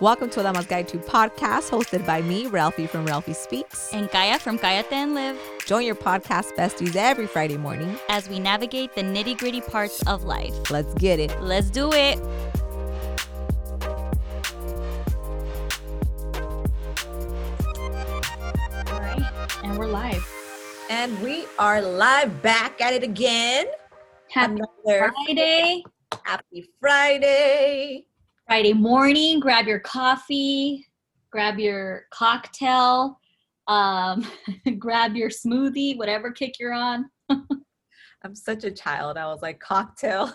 Welcome to a Dama's Guide to Podcast, hosted by me, Ralphie from Ralphie Speaks. And Kaya from Kayate and Live. Join your podcast besties every Friday morning as we navigate the nitty gritty parts of life. Let's get it. Let's do it. All right, and we're live. And we are live back at it again. Happy Another Friday. Happy Friday. Friday morning, grab your coffee, grab your cocktail, um, grab your smoothie, whatever kick you're on. I'm such a child. I was like, cocktail.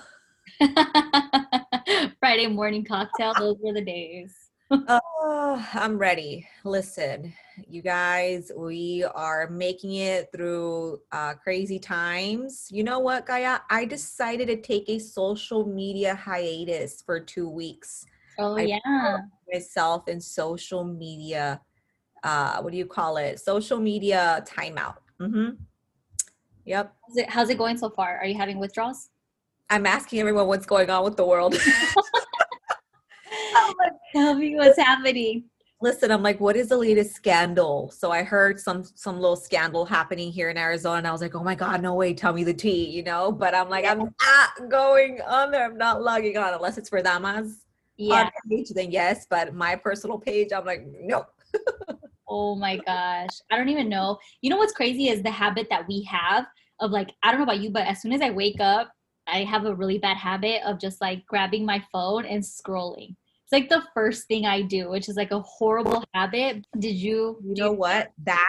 Friday morning cocktail, those were the days. Oh, I'm ready. Listen, you guys, we are making it through uh, crazy times. You know what, Kaya? I decided to take a social media hiatus for two weeks. Oh, I yeah. Myself in social media, uh, what do you call it? Social media timeout. Mm-hmm. Yep. How's it, how's it going so far? Are you having withdrawals? I'm asking everyone what's going on with the world. Tell me what's happening. Listen i'm like what is the latest scandal? So i heard some some little scandal happening here in arizona. And i was like oh my god no way tell me the tea you know? But i'm like i'm not going on there. I'm not logging on unless it's for damas. Yeah. page then yes but my personal page i'm like nope. Oh my gosh. I don't even know. You know what's crazy is the habit that we have of like i don't know about you but as soon as i wake up i have a really bad habit of just like grabbing my phone and scrolling it's like the first thing I do, which is like a horrible habit. Did you? You know what? That's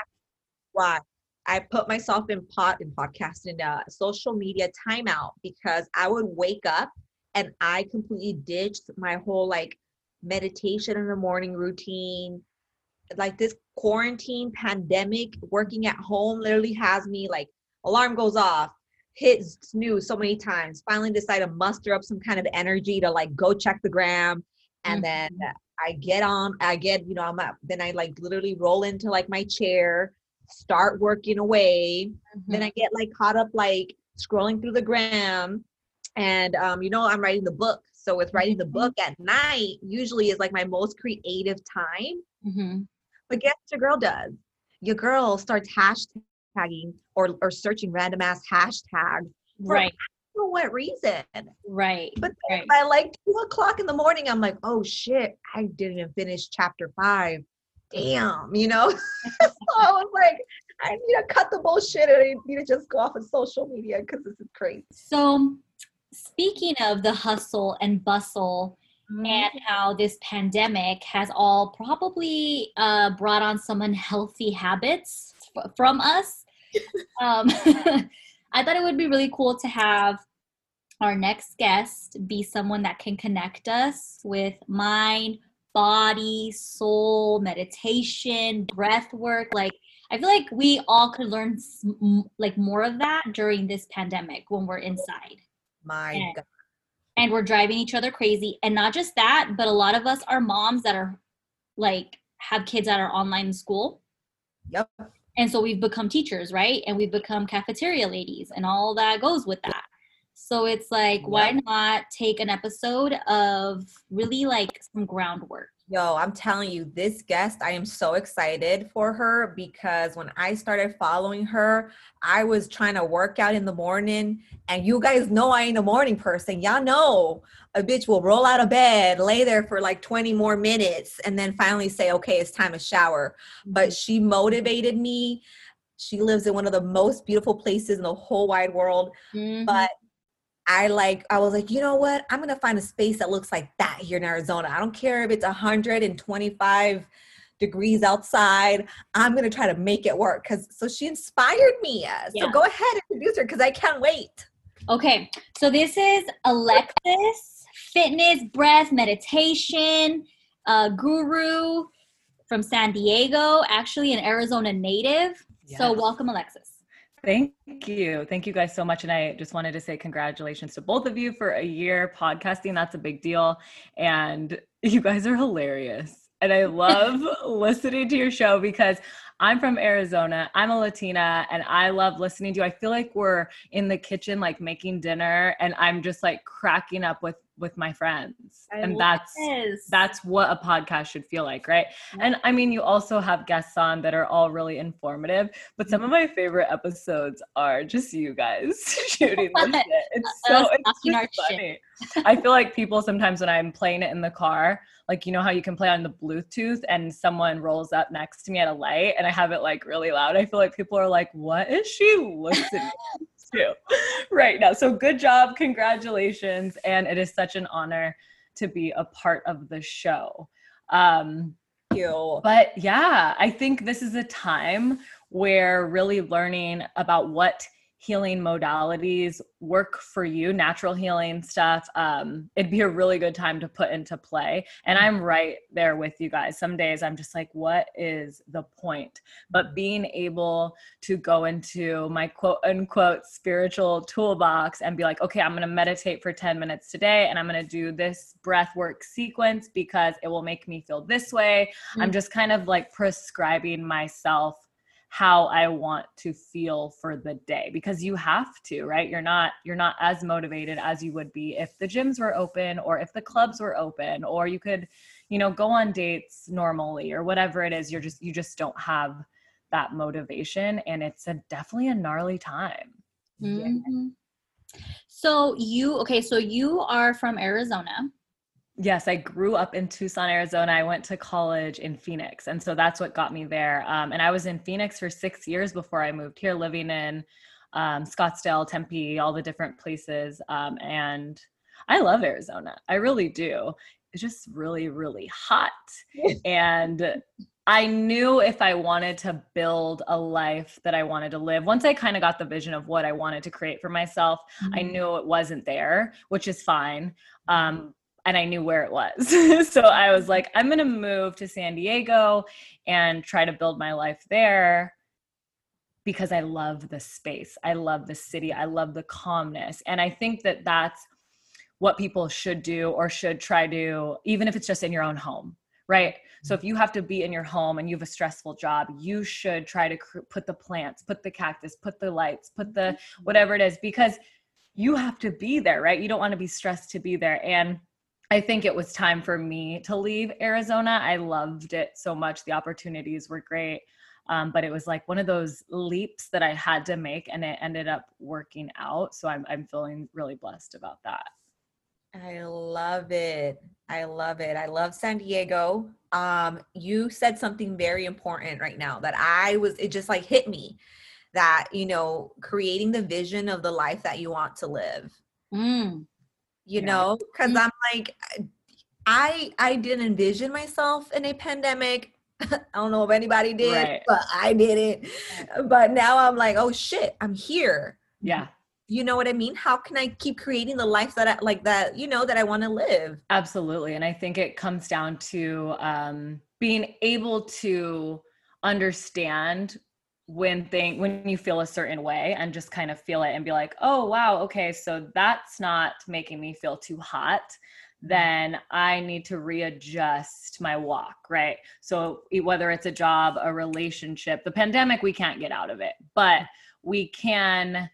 why I put myself in pot in podcasting uh, social media timeout because I would wake up and I completely ditched my whole like meditation in the morning routine. Like this quarantine pandemic, working at home literally has me like alarm goes off, hit snooze so many times. Finally decide to muster up some kind of energy to like go check the gram, and mm-hmm. then I get on, I get, you know, I'm up, then I like literally roll into like my chair, start working away. Mm-hmm. Then I get like caught up like scrolling through the gram. And um, you know, I'm writing the book. So with writing the mm-hmm. book at night, usually is like my most creative time. Mm-hmm. But guess what your girl does? Your girl starts hashtagging or, or searching random ass hashtags. Right know what reason. Right. But right. by like two o'clock in the morning, I'm like, oh shit, I didn't even finish chapter five. Damn, you know? so I was like, I need to cut the bullshit and I need to just go off of social media because this is crazy. So speaking of the hustle and bustle mm-hmm. and how this pandemic has all probably uh, brought on some unhealthy habits f- from us. um, I thought it would be really cool to have our next guest be someone that can connect us with mind, body, soul, meditation, breath work. Like, I feel like we all could learn like more of that during this pandemic when we're inside. My and, God. And we're driving each other crazy. And not just that, but a lot of us are moms that are like have kids that are online school. Yep. And so we've become teachers, right? And we've become cafeteria ladies and all that goes with that. So it's like, why not take an episode of really like some groundwork? Yo, I'm telling you, this guest, I am so excited for her because when I started following her, I was trying to work out in the morning. And you guys know I ain't a morning person. Y'all know a bitch will roll out of bed, lay there for like 20 more minutes, and then finally say, okay, it's time to shower. But mm-hmm. she motivated me. She lives in one of the most beautiful places in the whole wide world. Mm-hmm. But I like, I was like, you know what? I'm gonna find a space that looks like that here in Arizona. I don't care if it's 125 degrees outside. I'm gonna try to make it work. Cause so she inspired me. Yeah. So go ahead and introduce her because I can't wait. Okay, so this is Alexis, fitness, breath, meditation, uh, guru from San Diego, actually an Arizona native. Yes. So welcome, Alexis. Thank you. Thank you guys so much. And I just wanted to say congratulations to both of you for a year podcasting. That's a big deal. And you guys are hilarious. And I love listening to your show because I'm from Arizona. I'm a Latina and I love listening to you. I feel like we're in the kitchen, like making dinner, and I'm just like cracking up with with my friends. I and that's this. that's what a podcast should feel like, right? And I mean, you also have guests on that are all really informative, but some of my favorite episodes are just you guys shooting this shit. It's so it's talking our just funny. I feel like people sometimes when I'm playing it in the car, like you know how you can play on the Bluetooth and someone rolls up next to me at a light and I have it like really loud. I feel like people are like, what is she listening to right now? So good job, congratulations. And it is such an honor to be a part of the show. Um, Thank you. but yeah, I think this is a time where really learning about what healing modalities work for you, natural healing stuff, um, it'd be a really good time to put into play. And I'm right there with you guys. Some days I'm just like, what is the point? But being able to go into my quote unquote spiritual toolbox and be like, okay, I'm going to meditate for 10 minutes today and I'm going to do this breath work sequence because it will make me feel this way. I'm Mm. just kind of like prescribing myself how I want to feel for the day because you have to, right? You're not you're not as motivated as you would be if the gyms were open or if the clubs were open or you could, you know, go on dates normally or whatever it is. You're just you just don't have that motivation and it's a definitely a gnarly time. Mhm. So you okay? So you are from Arizona. Yes, I grew up in Tucson, Arizona. I went to college in Phoenix. And so that's what got me there. Um, and I was in Phoenix for six years before I moved here, living in um, Scottsdale, Tempe, all the different places. Um, and I love Arizona. I really do. It's just really, really hot. and I knew if I wanted to build a life that I wanted to live, once I kind of got the vision of what I wanted to create for myself, I Mm-hmm. knew it wasn't there, which is fine. Um, and I knew where it was. so I was like, I'm going to move to San Diego and try to build my life there because I love the space. I love the city. I love the calmness. And I think that that's what people should do or should try to, even if it's just in your own home, right? So if you have to be in your home and you have a stressful job, you should try to cr- put the plants, put the cactus, put the lights, put the mm-hmm. whatever it is, because you have to be there, right? You don't want to be stressed to be there. And I think it was time for me to leave Arizona. I loved it so much. The opportunities were great. Um, but it was like one of those leaps that I had to make, and it ended up working out. So I'm, I'm feeling really blessed about that. I love it. I love it. I love San Diego. Um, you said something very important right now that I was, it just like hit me that, you know, creating the vision of the life that you want to live, Mm. You Yeah. know, because Mm. I'm like, I I didn't envision myself in a pandemic. I don't know if anybody did, Right. but I did it. But now I'm like, oh shit, I'm here. Yeah, You know what I mean? How can I keep creating the life that I like that, you know, that I want to live? absolutely. And I think it comes down to um, being able to understand when thing when you feel a certain way and just kind of feel it and be like oh wow okay so that's not making me feel too hot mm-hmm. then i need to readjust my walk right? So whether it's a job a relationship the pandemic we can't get out of it but we can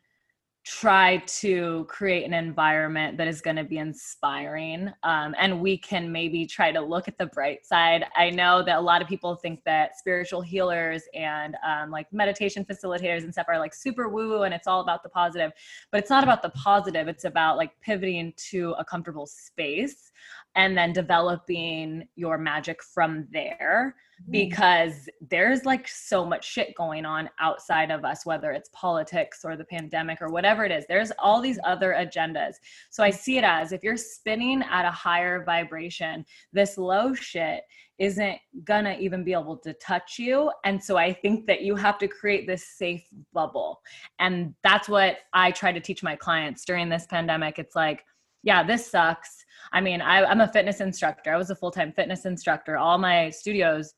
try to create an environment that is going to be inspiring um, and we can maybe try to look at the bright side. I know that a lot of people think that spiritual healers and um, like meditation facilitators and stuff are like super woo woo and it's all about the positive but it's not about the positive it's about like pivoting to a comfortable space and then developing your magic from there mm-hmm. because there's like so much shit going on outside of us whether it's politics or the pandemic or whatever it is. There's all these other agendas. So i see it as if you're spinning at a higher vibration this low shit isn't gonna even be able to touch you. And so i think that you have to create this safe bubble. And that's what i try to teach my clients during this pandemic. It's like yeah this sucks. I mean I, i'm a fitness instructor. I was a full-time fitness instructor. All my studios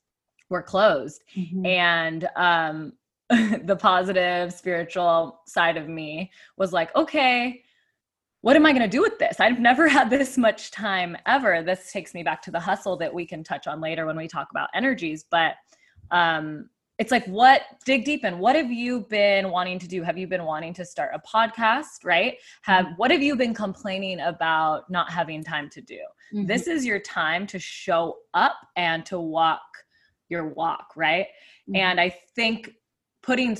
were closed. Mhm. and um the positive spiritual side of me was like okay what am i going to do with this? I've never had this much time ever. This takes me back to the hustle that we can touch on later when we talk about energies. But um it's like what dig deep in what have you been wanting to do have you been wanting to start a podcast right have mm-hmm. what have you been complaining about not having time to do mm-hmm. this is your time to show up and to walk your walk right mm-hmm. and i think putting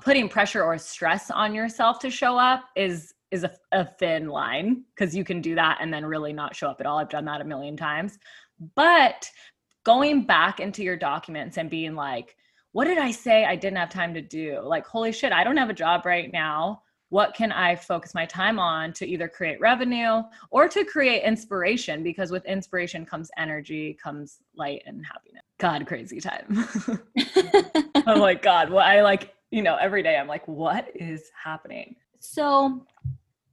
putting pressure or stress on yourself to show up is is a, a thin line because you can do that and then really not show up at all i've done that a million times but going back into your documents and being like what did I say I didn't have time to do? Like, holy shit, I don't have a job right now. What can I focus my time on to either create revenue or to create inspiration? Because with inspiration comes energy, comes light and happiness. God, crazy time. oh my God. Well, I like, you know, every day I'm like, what is happening? So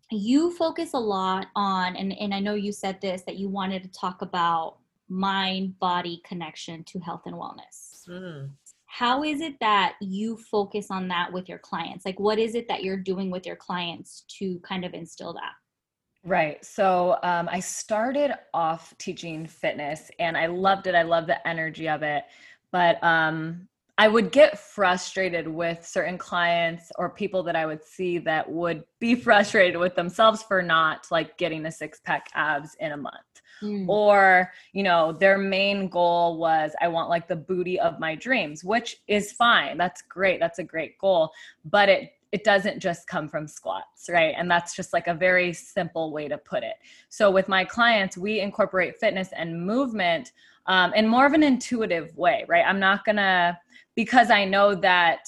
you focus a lot on, and, and I know you said this, that you wanted to talk about mind body connection to health and wellness. Mm how is it that you focus on that with your clients like what is it that you're doing with your clients to kind of instill that Right. So um, I started off teaching fitness and I loved it. I love the energy of it. But um, I would get frustrated with certain clients or people that I would see that would be frustrated with themselves for not like getting a six pack abs in a month. Mm. Or, you know, their main goal was, I want like the booty of my dreams, which is fine. That's great. That's a great goal. But it, it doesn't just come from squats, right? And that's just like a very simple way to put it. So with my clients, we incorporate fitness and movement um, in more of an intuitive way, right? I'm not gonna, because I know that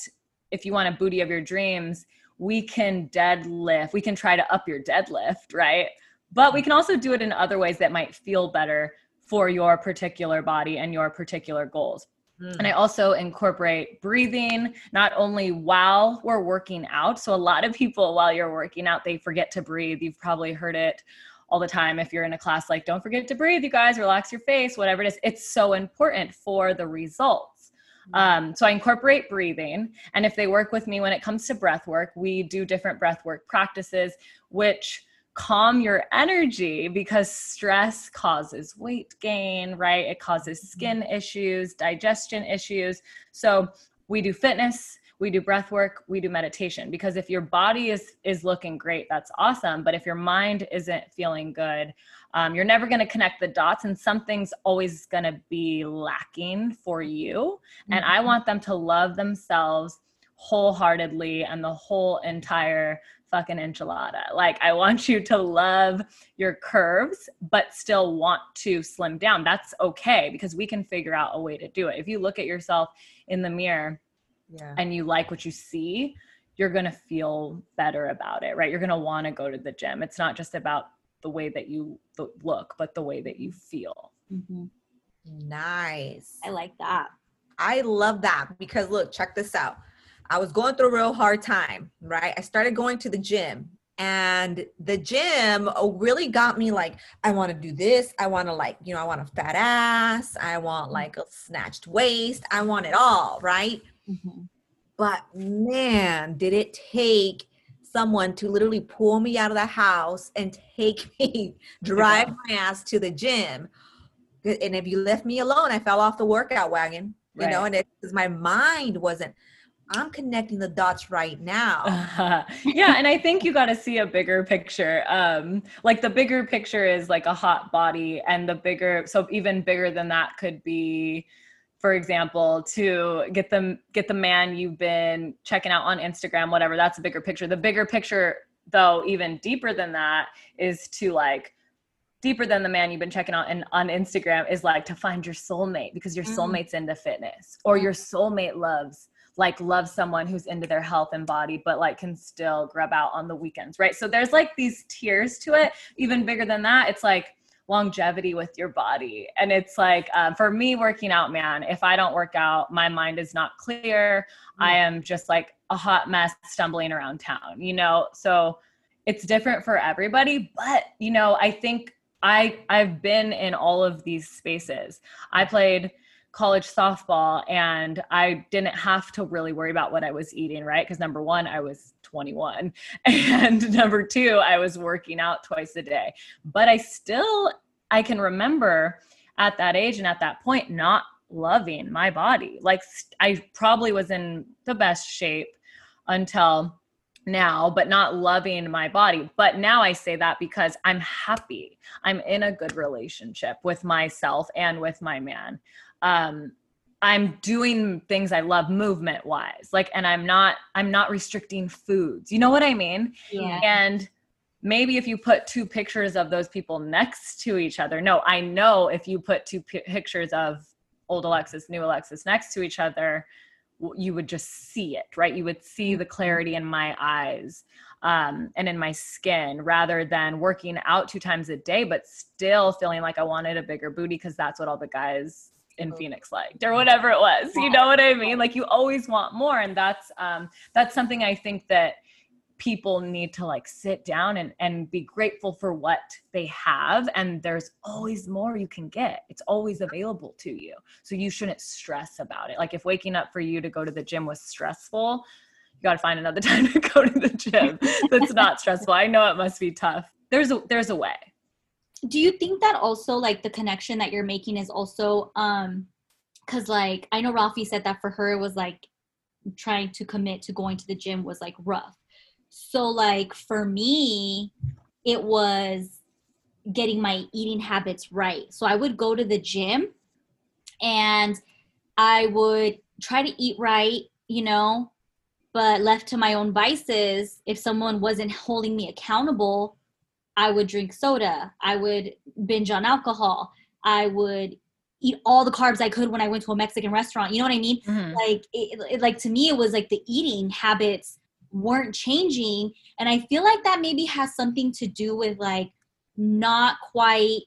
if you want a booty of your dreams, we can deadlift, we can try to up your deadlift, right? But we can also do it in other ways that might feel better for your particular body and your particular goals. Mm. And I also incorporate breathing not only while we're working out. So, a lot of people, while you're working out, they forget to breathe. You've probably heard it all the time if you're in a class like, don't forget to breathe, you guys, relax your face, whatever it is. It's so important for the results. Mm. Um, so I incorporate breathing. And if they work with me when it comes to breath work, we do different breath work practices, which calm your energy because stress causes weight gain, right? It causes mm-hmm. skin issues, digestion issues. So we do fitness, we do breath work, we do meditation because if your body is is looking great, that's awesome. But if your mind isn't feeling good, um, you're never going to connect the dots, and something's always going to be lacking for you. Mm-hmm. And I mm-hmm. want them to love themselves wholeheartedly and the whole entire fucking enchilada. Like, I want you to love your curves, but still want to slim down. That's okay because we can figure out a way to do it. If you look at yourself in the mirror yeah. and you like what you see, you're going to feel better about it, right? You're going to want to go to the gym. It's not just about the way that you look, but the way that you feel. Mm-hmm. Nice. I like that. I love that because look, check this out. I was going through a real hard time, right? I started going to the gym and the gym really got me like i want to do this i want to like you know i want a fat ass i want mm-hmm. like a snatched waist i want it all right? Mm-hmm. but man did it take someone to literally pull me out of the house and take me drive my ass to the gym and if you left me alone i fell off the workout wagon you right. know and because my mind wasn't I'm connecting the dots right now. Uh, yeah, and I think you got to see a bigger picture. Um, like the bigger picture is like a hot body, and the bigger, so even bigger than that could be, for example, to get them get the man you've been checking out on Instagram, whatever. That's a bigger picture. The bigger picture, though, even deeper than that, is to like deeper than the man you've been checking out and on Instagram is like to find your soulmate because your mm. soulmate's into fitness or your soulmate loves like love someone who's into their health and body but like can still grub out on the weekends right so there's like these tiers to it even bigger than that it's like longevity with your body. And it's like um, for me working out man if i don't work out my mind is not clear. Mm. i am just like a hot mess stumbling around town you know? So it's different for everybody but you know i think i i've been in all of these spaces. I played college softball and I didn't have to really worry about what I was eating, right? Because number one, I was 21. And number two, I was working out twice a day. But I still, I can remember at that age and at that point not loving my body. Like I probably was in the best shape until now, but not loving my body. But now I say that because I'm happy. I'm in a good relationship with myself and with my man. Um, I'm doing things I love movement wise. Like, and I'm not, I'm not restricting foods. You know what I mean? Yeah. And maybe if you put two pictures of those people next to each other, no, I know if you put two p- pictures of old Alexis, new Alexis next to each other, you would just see it, right? You would see the clarity in my eyes um, and in my skin rather than working out two times a day, but still feeling like I wanted a bigger booty because that's what all the guys in Phoenix liked or whatever it was. You know what I mean? Like you always want more. And that's um that's something I think that people need to like sit down and, and be grateful for what they have and there's always more you can get. It's always available to you. So you shouldn't stress about it. Like if waking up for you to go to the gym was stressful you got to find another time to go to the gym. That's not stressful. I know it must be tough. There's a there's a way do you think that also like the connection that you're making is also um because like i know Ralphie said that for her it was like trying to commit to going to the gym was like rough so, like, for me, it was getting my eating habits right. So, I would go to the gym and I would try to eat right, you know, but left to my own vices, if someone wasn't holding me accountable, I would drink soda. I would binge on alcohol. I would eat all the carbs I could when I went to a Mexican restaurant. You know what I mean? Mm-hmm. Like, it, it, like to me, it was like the eating habits weren't changing and i feel like that maybe has something to do with like not quite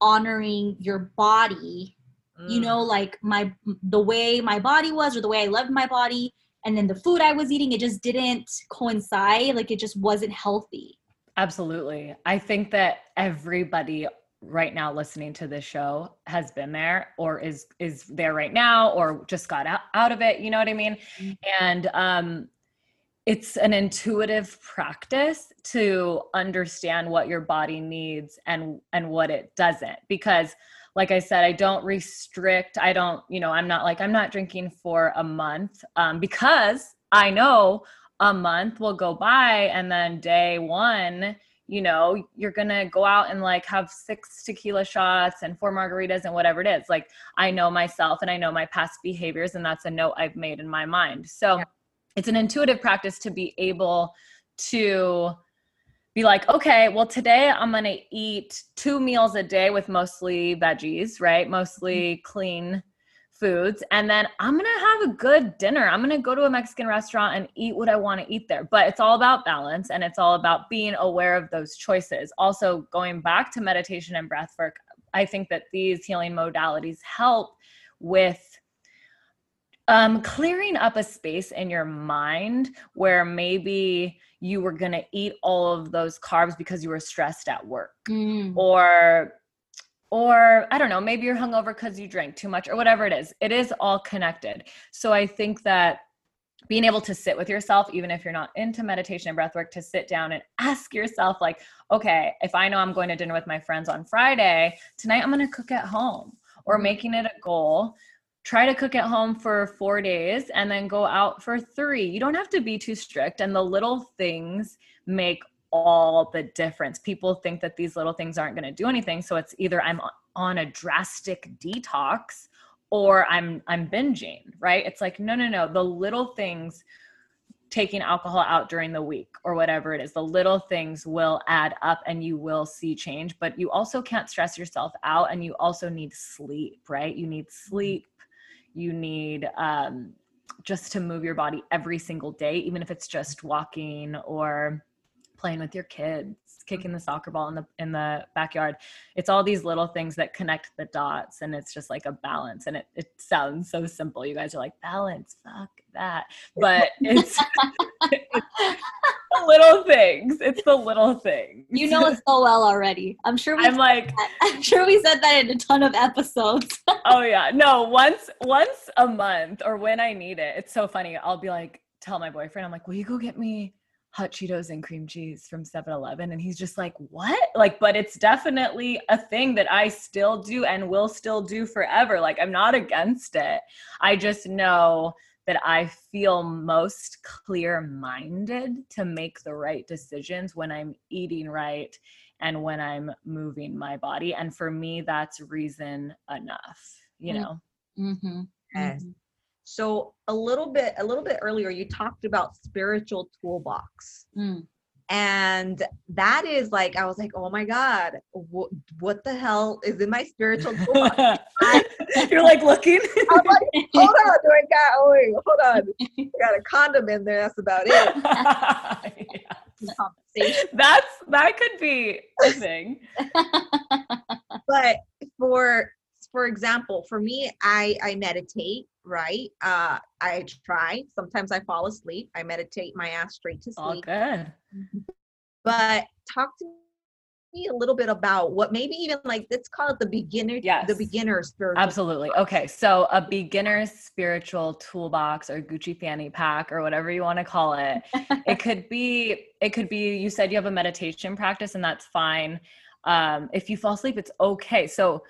honoring your body mm. you know mm. like my the way my body was or the way i loved my body and then the food i was eating it just didn't coincide like it just wasn't healthy absolutely i think that everybody right now listening to this show has been there or is is there right now or just got out, out of it you know what i mean mm-hmm. and um it's an intuitive practice to understand what your body needs and and what it doesn't because like i said i don't restrict i don't you know i'm not like i'm not drinking for a month um, because i know a month will go by and then day one you know you're gonna go out and like have six tequila shots and four margaritas and whatever it is like i know myself and i know my past behaviors and that's a note i've made in my mind so yeah it's an intuitive practice to be able to be like, okay, well, today I'm going to eat two meals a day with mostly veggies, right? Mostly mm-hmm. clean foods. And then I'm to have a good dinner. I'm to go to a Mexican restaurant and eat what I want to eat there. But it's all about balance and it's all about being aware of those choices. Also, going back to meditation and breath work, I think that these healing modalities help with um, clearing up a space in your mind where maybe you were going to eat all of those carbs because you were stressed at work mm. or or i don't know maybe you're hungover because you drank too much or whatever it is it is all connected so i think that being able to sit with yourself even if you're not into meditation and breath work to sit down and ask yourself like okay if i know i'm going to dinner with my friends on friday tonight i'm going to cook at home or mm. making it a goal try to cook at home for four days and then go out for three. You don't have to be too strict. And the little things make all the difference. People think that these little things aren't going to do anything. So it's either I'm on a drastic detox or I'm I'm binging, right? It's like no no no, the little things taking alcohol out during the week or whatever it is the little things will add up and you will see change but you also can't stress yourself out and you also need sleep right you need sleep you need um, just to move your body every single day, even if it's just walking or playing with your kids, kicking the mm-hmm. soccer ball in the in the backyard. It's all these little things that connect the dots and it's just like a balance. And it, it sounds so simple. You guys are like, balance, fuck that. But it's, it's the little things. It's the little things. You know it so well already. I'm sure we I'm like that. I'm sure we said that in a ton of episodes. oh yeah. No, once once a month or when I need it. It's so funny. I'll be like, tell my boyfriend, I'm like, will you go get me hot Cheetos and cream cheese from 7 Eleven. And he's just like, what? Like, but it's definitely a thing that I still do and will still do forever. Like, I'm not against it. I just know that I feel most clear minded to make the right decisions when I'm eating right and when I'm moving my body. And for me, that's reason enough, you Mm. know? Mm-hmm. Yes. So a little bit, a little bit earlier, you talked about spiritual toolbox. Mm. And that is like, I was like, oh my God, what, what the hell is in my spiritual toolbox? You're like looking. I'm like, hold on, do I got, oh wait, hold on. I got a condom in there. That's about it. Yeah. That's that could be a thing. But for, for example, for me, I, I meditate, right? Uh, I try. Sometimes I fall asleep. I meditate my ass straight to All sleep. good. but talk to me a little bit about what maybe even like let's call it the beginner Yes. the beginner spiritual Absolutely. Okay. So a beginner's spiritual toolbox or Gucci fanny pack or whatever you want to call it. it could be it could be you said you have a meditation practice and that's fine. Um, if you fall asleep, it's okay. So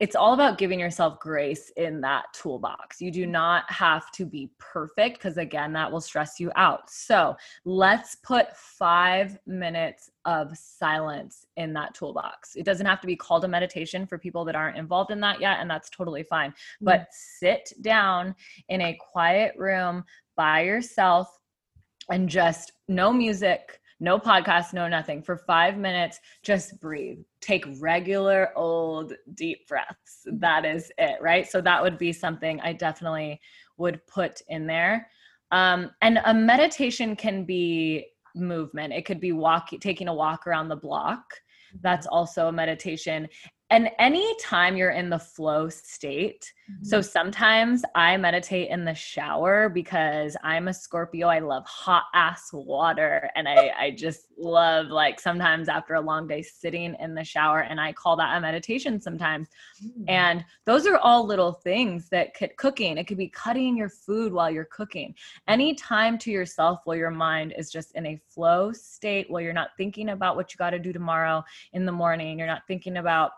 it's all about giving yourself grace in that toolbox. You do not have to be perfect because, again, that will stress you out. So let's put five minutes of silence in that toolbox. It doesn't have to be called a meditation for people that aren't involved in that yet, and that's totally fine. But mm. sit down in a quiet room by yourself and just no music, no podcast, no nothing. For five minutes, just breathe. Take regular old deep breaths. That is it, right? So that would be something I definitely would put in there. Um, and a meditation can be movement. It could be walk, taking a walk around the block. That's also a meditation. And anytime you're in the flow state, so sometimes I meditate in the shower because I'm a Scorpio. I love hot ass water. And I, I just love, like, sometimes after a long day sitting in the shower, and I call that a meditation sometimes. Mhm. And those are all little things that could cooking. It could be cutting your food while you're cooking. Any time to yourself while your mind is just in a flow state, while you're not thinking about what you got to do tomorrow in the morning, you're not thinking about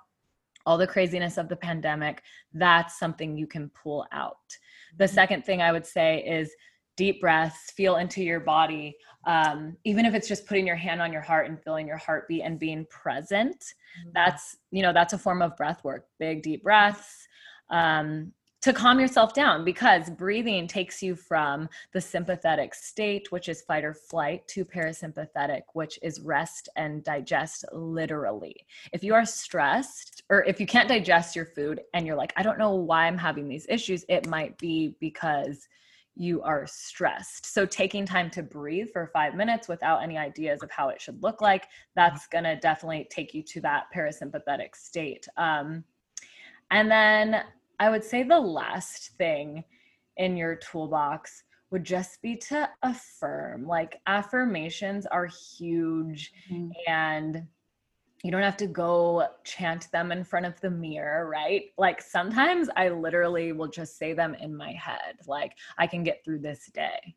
all the craziness of the pandemic, that's something you can pull out. The second thing I would say is deep breaths, feel into your body. Um, even if it's just putting your hand on your heart and feeling your heartbeat and being present, Mhm. that's you know that's a form of breath work big deep breaths um, to calm yourself down because breathing takes you from the sympathetic state which is fight or flight to parasympathetic which is rest and digest literally if you are stressed or if you can't digest your food and you're like i don't know why i'm having these issues it might be because you are stressed. So, taking time to breathe for five minutes without any ideas of how it should look like, that's going to definitely take you to that parasympathetic state. Um, and then I would say the last thing in your toolbox would just be to affirm. Like, affirmations are huge Mhm. and you don't have to go chant them in front of the mirror, right? Like sometimes I literally will just say them in my head, like, I can get through this day.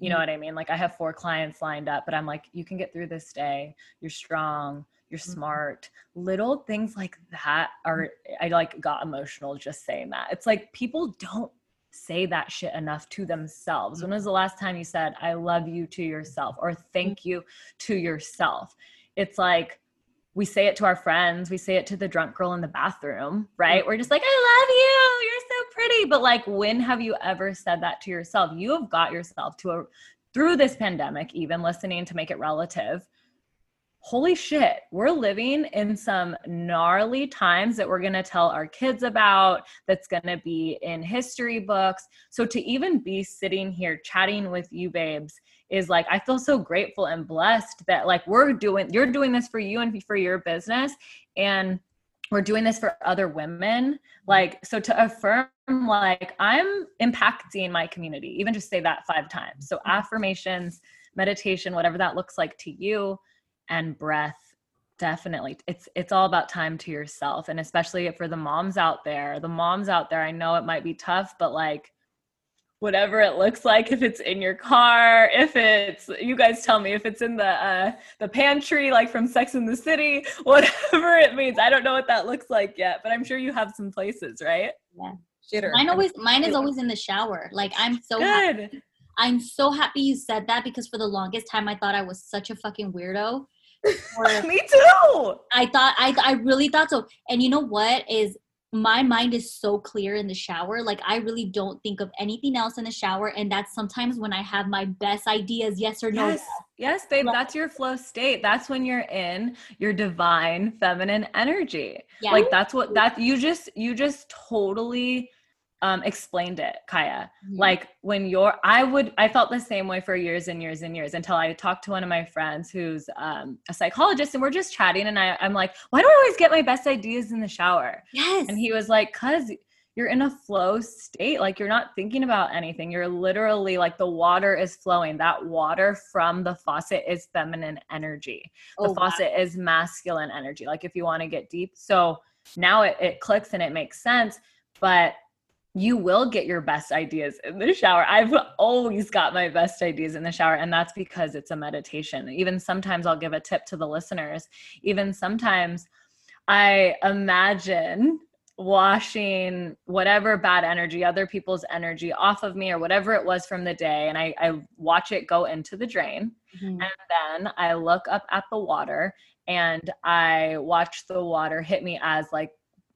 You know what I mean? Like, I have four clients lined up, but I'm like, you can get through this day. You're strong. You're Mhm. smart. Little things like that mm-hmm. are, I like got emotional just saying that. It's like people don't say that shit enough to themselves. When was the last time you said, I love you to yourself or mm-hmm. thank you to yourself? It's like, we say it to our friends, we say it to the drunk girl in the bathroom, right? We're just mm-hmm. like, I love you, you're so pretty. But like, when have you ever said that to yourself? You have got yourself to a through this pandemic, even listening to make it relative. Holy shit, we're living in some gnarly times that we're gonna tell our kids about, that's gonna be in history books. So to even be sitting here chatting with you babes is like I feel so grateful and blessed that like we're doing you're doing this for you and for your business and we're doing this for other women like so to affirm like I'm impacting my community even just say that 5 times so affirmations meditation whatever that looks like to you and breath definitely it's it's all about time to yourself and especially for the moms out there the moms out there I know it might be tough but like whatever it looks like if it's in your car if it's you guys tell me if it's in the uh the pantry like from sex in the city whatever it means i don't know what that looks like yet but i'm sure you have some places right? Yeah. Shitter mine always mine is always in the shower like i'm so good. Happy. i'm so happy you said that because for the longest time i thought i was such a fucking weirdo or, me too i thought i i really thought so and you know what is my mind is so clear in the shower. Like I really don't think of anything else in the shower. And that's sometimes when I have my best ideas, yes or no. Yes, yes babe. That's your flow state. That's when you're in your divine feminine energy. Yeah. Like that's what that you just you just totally um, explained it, Kaya. Mm-hmm. Like when you're, I would, I felt the same way for years and years and years until I talked to one of my friends who's um, a psychologist and we're just chatting. And I, I'm like, why do I always get my best ideas in the shower? Yes. And he was like, cause you're in a flow state. Like you're not thinking about anything. You're literally like the water is flowing. That water from the faucet is feminine energy. The oh, faucet wow. is masculine energy. Like if you want to get deep. So now it, it clicks and it makes sense. But you will get your best ideas in the shower. I've always got my best ideas in the shower, and that's because it's a meditation. Even sometimes I'll give a tip to the listeners. Even sometimes I imagine washing whatever bad energy, other people's energy off of me or whatever it was from the day, and I, I watch it go into the drain. Mm-hmm. And then I look up at the water and I watch the water hit me as like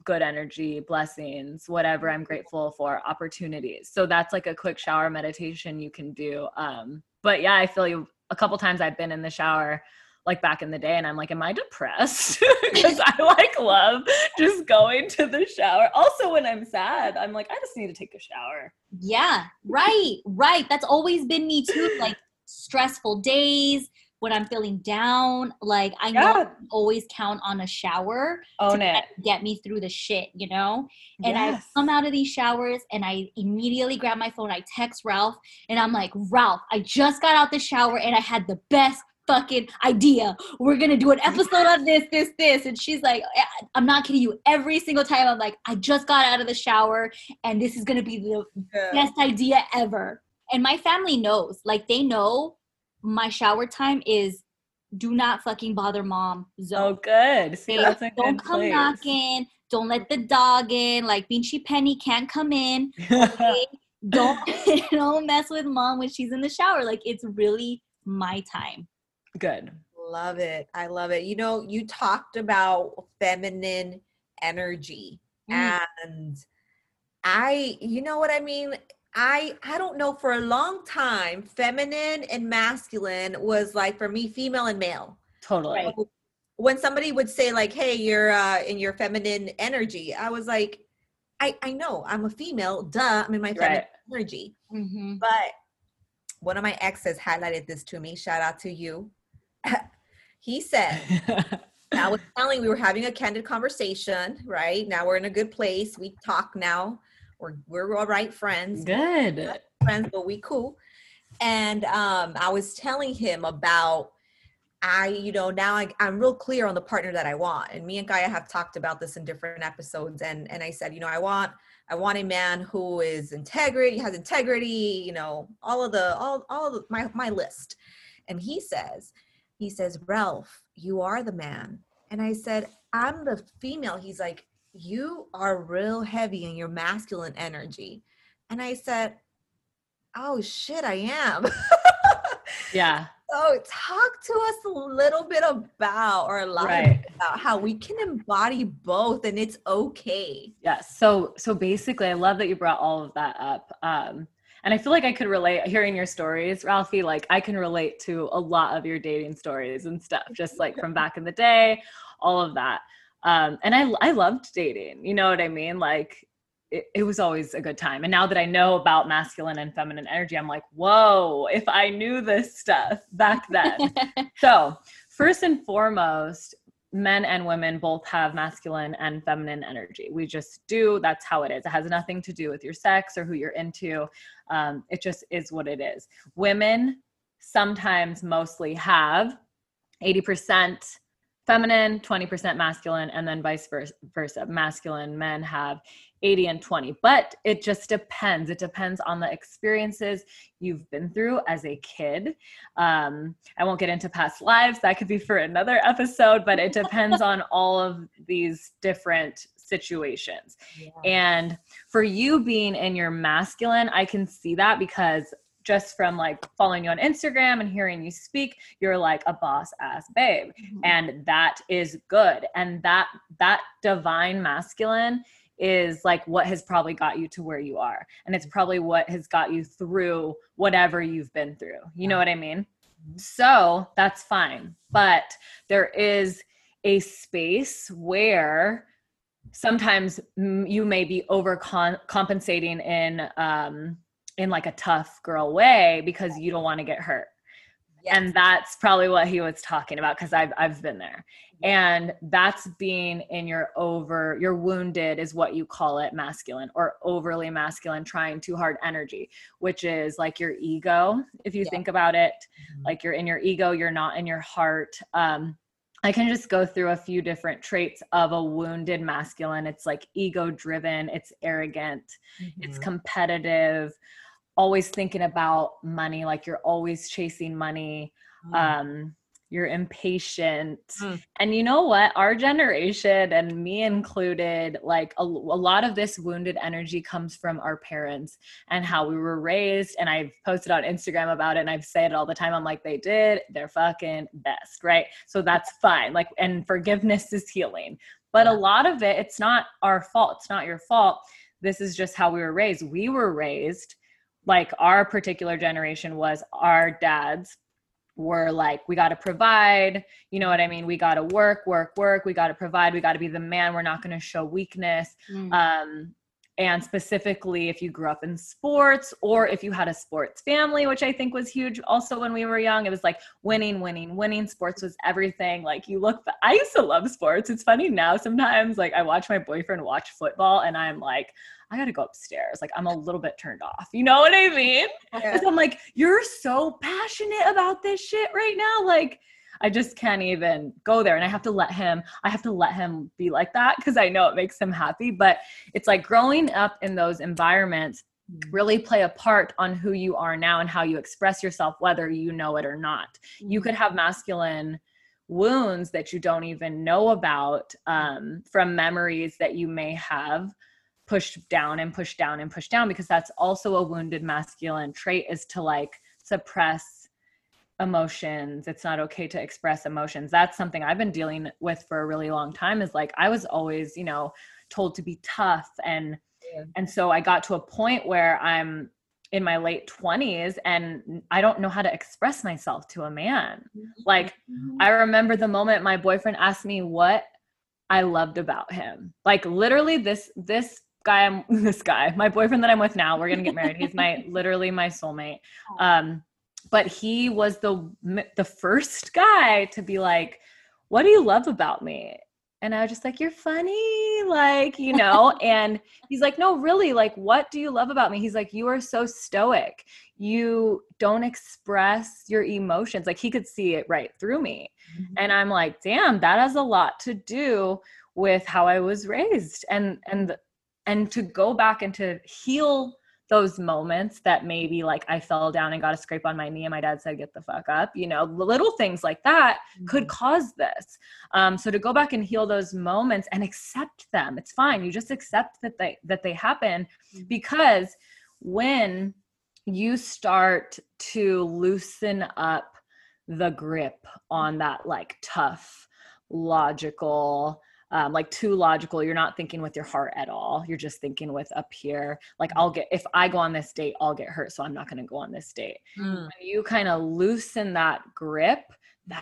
good energy, blessings, whatever I'm grateful for, opportunities. So that's like a quick shower meditation you can do. Um, but yeah, I feel you a couple times I've been in the shower like back in the day and I'm like, am I depressed? Because I like love just going to the shower. Also, when I'm sad, I'm like, I just need to take a shower. Yeah, right, right. That's always been me too. Like stressful days, when I'm feeling down, like I yeah. know I always count on a shower Own to it. get me through the shit, you know? And yes. I come out of these showers and I immediately grab my phone, I text Ralph, and I'm like, Ralph, I just got out the shower and I had the best fucking idea. We're gonna do an episode on this, this, this. And she's like, eh, I'm not kidding you. Every single time I'm like, I just got out of the shower and this is gonna be the yeah. best idea ever. And my family knows, like they know my shower time is do not fucking bother mom zone. Oh, good. See, that's a don't come place. knocking. Don't let the dog in. Like Beachy Penny can't come in. Okay? don't don't mess with mom when she's in the shower. Like it's really my time. Good. Love it. I love it. You know, you talked about feminine energy mm. and I, you know what I mean? I I don't know for a long time feminine and masculine was like for me female and male. Totally. Right? When somebody would say like hey you're uh in your feminine energy I was like I I know I'm a female duh I'm in my feminine right. energy. Mm-hmm. But one of my exes highlighted this to me shout out to you. he said I was telling we were having a candid conversation, right? Now we're in a good place. We talk now we're we're all right friends. Good. Friends, but we cool. And um, I was telling him about I, you know, now I, I'm real clear on the partner that I want. And me and Kaya have talked about this in different episodes. And and I said, you know, I want I want a man who is integrity, has integrity, you know, all of the all all of the, my my list. And he says, he says, Ralph, you are the man. And I said, I'm the female. He's like, you are real heavy in your masculine energy. And I said, oh shit, I am. yeah. So talk to us a little bit about or a lot right. about how we can embody both and it's okay. Yeah. So so basically I love that you brought all of that up. Um and I feel like I could relate hearing your stories, Ralphie. Like I can relate to a lot of your dating stories and stuff, just like from back in the day, all of that um, and I I loved dating. You know what I mean? Like it, it, was always a good time. And now that I know about masculine and feminine energy, I'm like, whoa! If I knew this stuff back then. so first and foremost, men and women both have masculine and feminine energy. We just do. That's how it is. It has nothing to do with your sex or who you're into. Um, it just is what it is. Women sometimes mostly have 80% feminine, 20% masculine, and then vice versa. Masculine men have 80 and 20 but it just depends. It depends on the experiences you've been through as a kid. Um, i won't get into past lives. That could be for another episode but it depends on all of these different situations. Yeah. and for you being in your masculine i can see that because just from like following you on Instagram and hearing you speak, you're like a boss ass babe. Mm-hmm. And that is good. And that that divine masculine is like what has probably got you to where you are. And it's probably what has got you through whatever you've been through. You know what I mean? Mm-hmm. So that's fine. But there is a space where sometimes you may be overcompensating in um in like a tough girl way because you don't want to get hurt. Yes. And that's probably what he was talking about because I've I've been there. And that's being in your over, you're wounded is what you call it, masculine or overly masculine, trying too hard energy, which is like your ego. If you yeah. think about it, mm-hmm. like you're in your ego, you're not in your heart. Um, I can just go through a few different traits of a wounded masculine. It's like ego driven, it's arrogant, mm-hmm. it's competitive, always thinking about money, like you're always chasing money. Mm. Um, you're impatient. Mm. And you know what? Our generation, and me included, like a, a, lot of this wounded energy comes from our parents and how we were raised. And I've posted on Instagram about it and I've said it all the time. I'm like, they did their fucking best, right? So that's fine. Like, and forgiveness is healing. But yeah. a lot of it, it's not our fault. It's not your fault. This is just how we were raised. We were raised like our particular generation was our dads were like we got to provide you know what i mean? We got to work work work. We got to provide. We got to be the man. We're not going to show weakness. Mm. um and specifically if you grew up in sports or if you had a sports family which i think was huge also when we were young it was like winning winning winning. Sports was everything. Like you look i used to love sports. It's funny now sometimes like i watch my boyfriend watch football and i'm like I gotta go upstairs. Like I'm a little bit turned off. You know what I mean? Yeah. I'm like, you're so passionate about this shit right now. Like, I just can't even go there. And I have to let him, I have to let him be like that because I know it makes him happy. But it's like growing up in those environments mm. really play a part on who you are now and how you express yourself, whether you know it or not. You mm. could have masculine wounds that you don't even know about um, from memories that you may have pushed down and pushed down and pushed down because that's also a wounded masculine trait is to like suppress emotions it's not okay to express emotions that's something i've been dealing with for a really long time is like i was always you know told to be tough and yeah. and so i got to a point where i'm in my late 20s and I don't know how to express myself to a man. Mm-hmm. Like mm-hmm. I remember the moment my boyfriend asked me what I loved about him. Like literally this this guy I'm this guy, my boyfriend that I'm with now, we're gonna get married. He's my literally my soulmate. Um, but he was the the first guy to be like, "What do you love about me?" And I was just like, "You're funny," like you know. and he's like, "No, really. Like, what do you love about me?" He's like, "You are so stoic. You don't express your emotions." Like he could see it right through me, mm-hmm. and I'm like, "Damn, that has a lot to do." with how I was raised and and and to go back and to heal those moments that maybe like I fell down and got a scrape on my knee and my dad said, get the fuck up, you know, little things like that mm-hmm. could cause this. Um, so to go back and heal those moments and accept them, it's fine. You just accept that they, that they happen mm-hmm. because when you start to loosen up the grip on that like tough, logical, um, like too logical. You're not thinking with your heart at all. You're just thinking with up here. Like I'll get if I go on this date, I'll get hurt, so I'm not going to go on this date. Mm. When you kind of loosen that grip,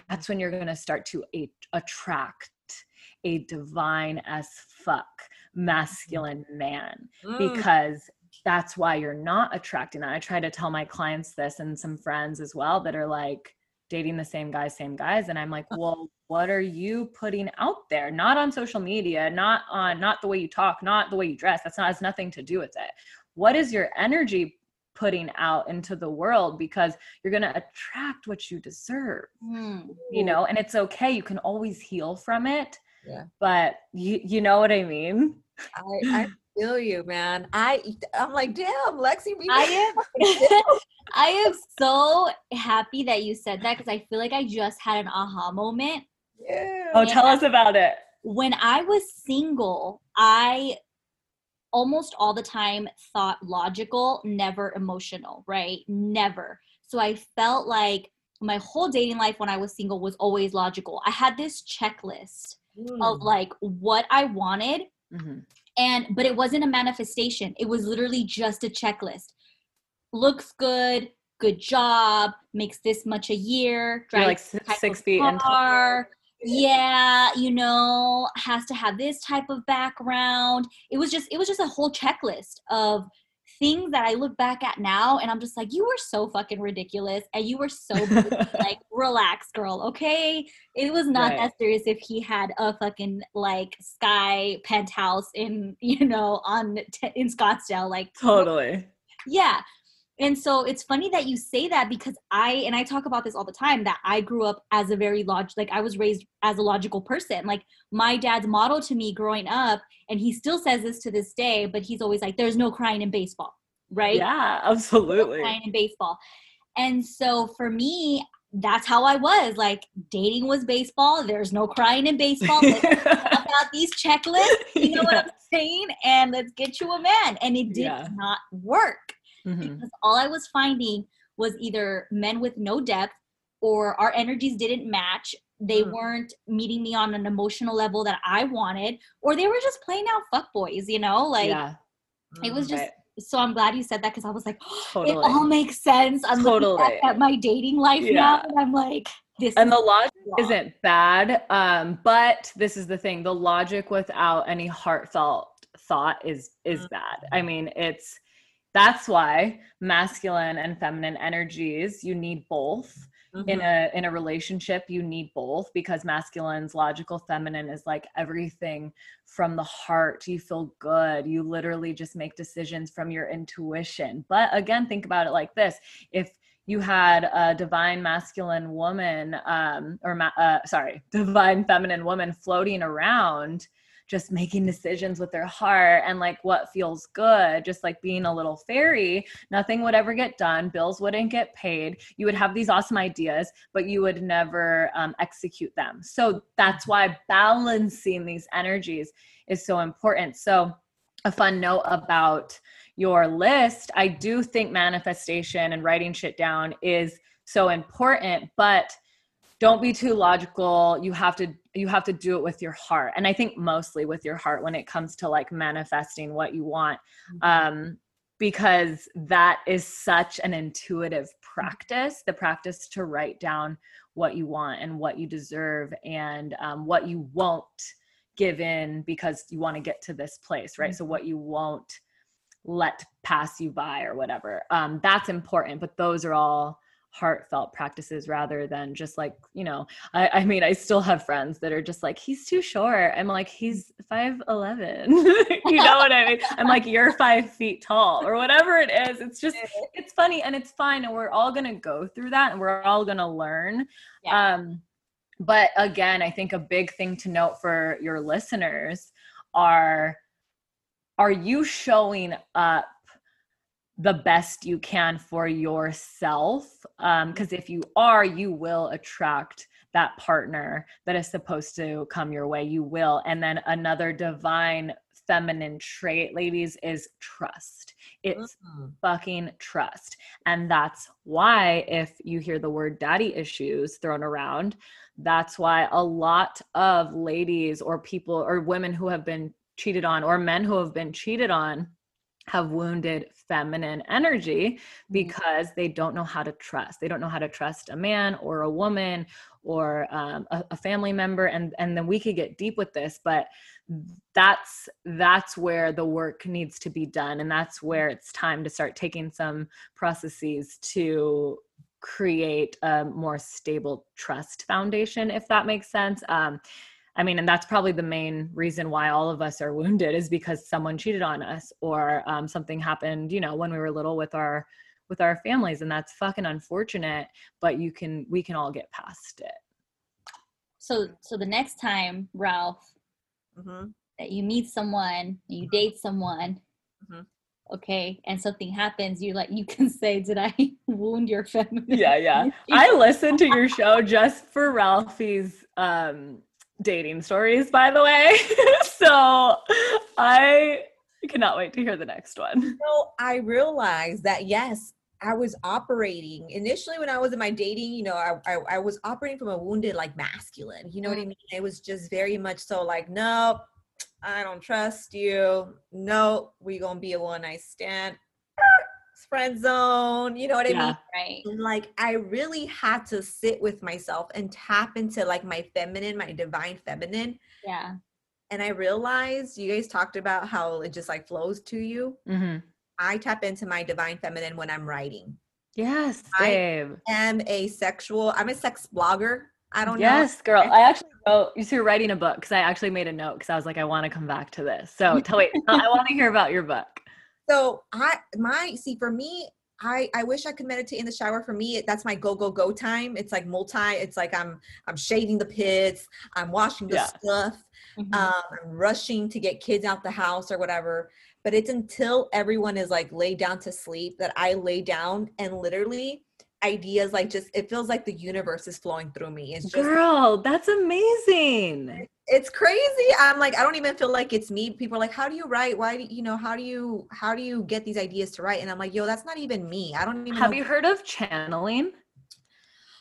that's when you're going to start to a- attract a divine as fuck masculine man mm. because that's why you're not attracting that. I try to tell my clients this and some friends as well that are like dating the same guys, same guys. And I'm like, well, what are you putting out there? Not on social media, not on not the way you talk, not the way you dress. That's not has nothing to do with it. What is your energy putting out into the world because you're going to attract what you deserve. Mm. You know, and it's okay. You can always heal from it. Yeah. But you you know what I mean? I, I feel you, man. I I'm like, damn, Lexi. we I am I am so happy that you said that because I feel like I just had an aha moment. Yeah. Oh, tell us about it. When I was single, I almost all the time thought logical, never emotional, right? Never. So I felt like my whole dating life when I was single was always logical. I had this checklist of Mm. like what I wanted Mhm. And but it wasn't a manifestation. It was literally just a checklist. Looks good good job makes this much a year drives like six, type six of feet and tall. car, yeah you know has to have this type of background. It was just it was just a whole checklist of things that i look back at now and i'm just like you were so fucking ridiculous and you were so like relax girl okay it was not Right. that serious if he had a fucking like sky penthouse in you know on t- in scottsdale like Totally. yeah and so it's funny that you say that because i and i talk about this all the time that i grew up as a very log like i was raised as a logical person. Like my dad's model to me growing up and he still says this to this day but he's always like there's no crying in baseball right? Yeah, absolutely. no crying in baseball. And so for me that's how i was. Like dating was baseball. There's no crying in baseball. About these checklists. You know what i'm saying? And let's get you a man. And it did Yeah. not work Mhm. because all I was finding was either men with no depth or our energies didn't match. They Mm. weren't meeting me on an emotional level that I wanted, or they were just playing out fuck boys, you know? Like yeah, it was just right. so I'm glad you said that because I was like, totally. it all makes sense. I'm looking Totally. back at my dating life Yeah. now and I'm like, this and the logic wrong. isn't bad um but this is the thing the logic without any heartfelt thought is is Mm. bad i mean it's that's why masculine and feminine energies you need both. In Mhm. a in a relationship you need both because masculine's logical feminine is like everything from the heart. You feel good. You literally just make decisions from your intuition. But again think about it like this. If you had a divine masculine woman um or ma- uh, sorry divine feminine woman floating around just making decisions with their heart and like what feels good just like being a little fairy nothing would ever get done bills wouldn't get paid you would have these awesome ideas but you would never um, execute them. So that's why balancing these energies is so important. So a fun note about your list i do think manifestation and writing shit down is so important but don't be too logical. You have to you have to do it with your heart and i think mostly with your heart when it comes to like manifesting what you want um because that is such an intuitive practice the practice to write down what you want and what you deserve and um, what you won't give in because you want to get to this place right? So what you won't let pass you by or whatever. Um, that's important but those are all heartfelt practices rather than just like you know I, I mean i still have friends that are just like he's too short. I'm like he's 5'11 you know what i mean? I'm like you're five feet tall or whatever it is. It's just it's funny and it's fine and we're all gonna go through that and we're all gonna learn. Yeah. um but again i think a big thing to note for your listeners are are you showing up the best you can for yourself because if you are you will attract that partner that is supposed to come your way you will and then another divine feminine trait ladies is trust it's Mhm. fucking trust. And that's why, if you hear the word daddy issues thrown around, that's why a lot of ladies or people or women who have been cheated on or men who have been cheated on have wounded feminine energy because they don't know how to trust. They don't know how to trust a man or a woman or um, a, a family member, and and then we could get deep with this, but that's that's where the work needs to be done, and that's where it's time to start taking some processes to create a more stable trust foundation, if that makes sense. Um, I mean, and that's probably the main reason why all of us are wounded is because someone cheated on us or um, something happened, you know, when we were little with our with our families, and that's fucking unfortunate. But you can, we can all get past it. so so the next time, Ralph, Mhm. that you meet someone, you date someone, Mhm. okay, and something happens, you like you can say, "Did I wound your feminine?" Yeah, yeah. I listened to your show just for Ralphie's um dating stories, by the way. so I cannot wait to hear the next one. So I realized that yes, I was operating initially when I was in my dating. You know, I I, I was operating from a wounded like masculine. You know what I mm. mean? It was just very much so like, nope, I don't trust you. No, we gonna be a one night stand. Friend zone. You know what I Yeah. mean? right. And like I really had to sit with myself and tap into like my feminine, my divine feminine. Yeah. And I realized you guys talked about how it just like flows to you. Mhm. I tap into my divine feminine when I'm writing. Yes, babe. I am a sexual, I'm a sex blogger. I don't know. Yes, girl. I actually wrote, you see, writing a book because I actually made a note because I was like, I want to come back to this. So tell wait, I want to hear about your book. So I my see for me, I I wish I could meditate in the shower. For me, that's my go go go time. It's like multi. It's like I'm I'm shaving the pits. I'm washing the Yeah. stuff. Mhm. um, I'm rushing to get kids out the house or whatever. But it's until everyone is like laid down to sleep that I lay down and literally ideas like just it feels like the universe is flowing through me. It's just Girl, that's amazing. it's crazy. I'm like I don't even feel like it's me. People are like, how do you write? Why do you know? How do you how do you get these ideas to write? And I'm like, yo, that's not even me. I don't even Have you heard of channeling?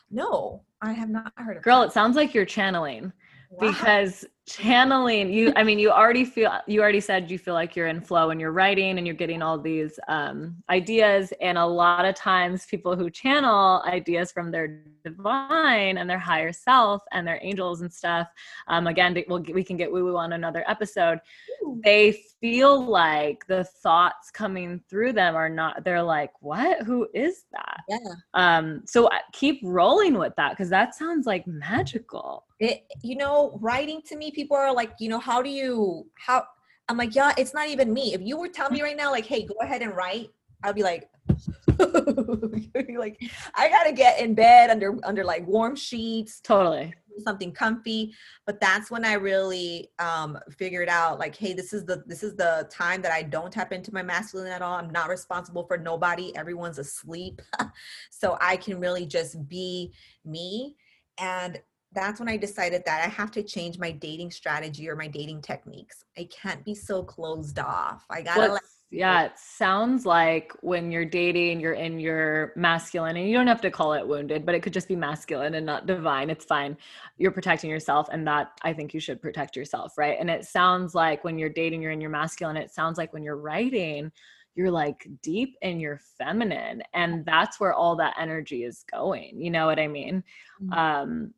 No, I have not heard of. Girl, it sounds like you're channeling. Wow. because channeling you i mean you already feel you already said you feel like you're in flow and you're writing and you're getting all these um, ideas and a lot of times people who channel ideas from their divine and their higher self and their angels and stuff um, again we'll, we can get woo woo on another episode Ooh. they feel like the thoughts coming through them are not they're like what who is that yeah. um so keep rolling with that because that sounds like magical it you know writing to me people are like you know how do you how i'm like yeah it's not even me. If you were telling me right now like hey go ahead and write i'll be like like i gotta get in bed under under like warm sheets totally. something comfy. But that's when i really um figured out like hey this is the this is the time that i don't tap into my masculine at all. I'm not responsible for nobody. Everyone's asleep. So i can really just be me. And that's when i decided that i have to change my dating strategy or my dating techniques i can't be so closed off i gotta let yeah, it sounds like when you're dating, you're in your masculine, and you don't have to call it wounded, but it could just be masculine and not divine. It's fine. You're protecting yourself, and that I think you should protect yourself, right? And it sounds like when you're dating, you're in your masculine. It sounds like when you're writing, you're like deep in your feminine, and that's where all that energy is going. You know what I mean? Mhm. um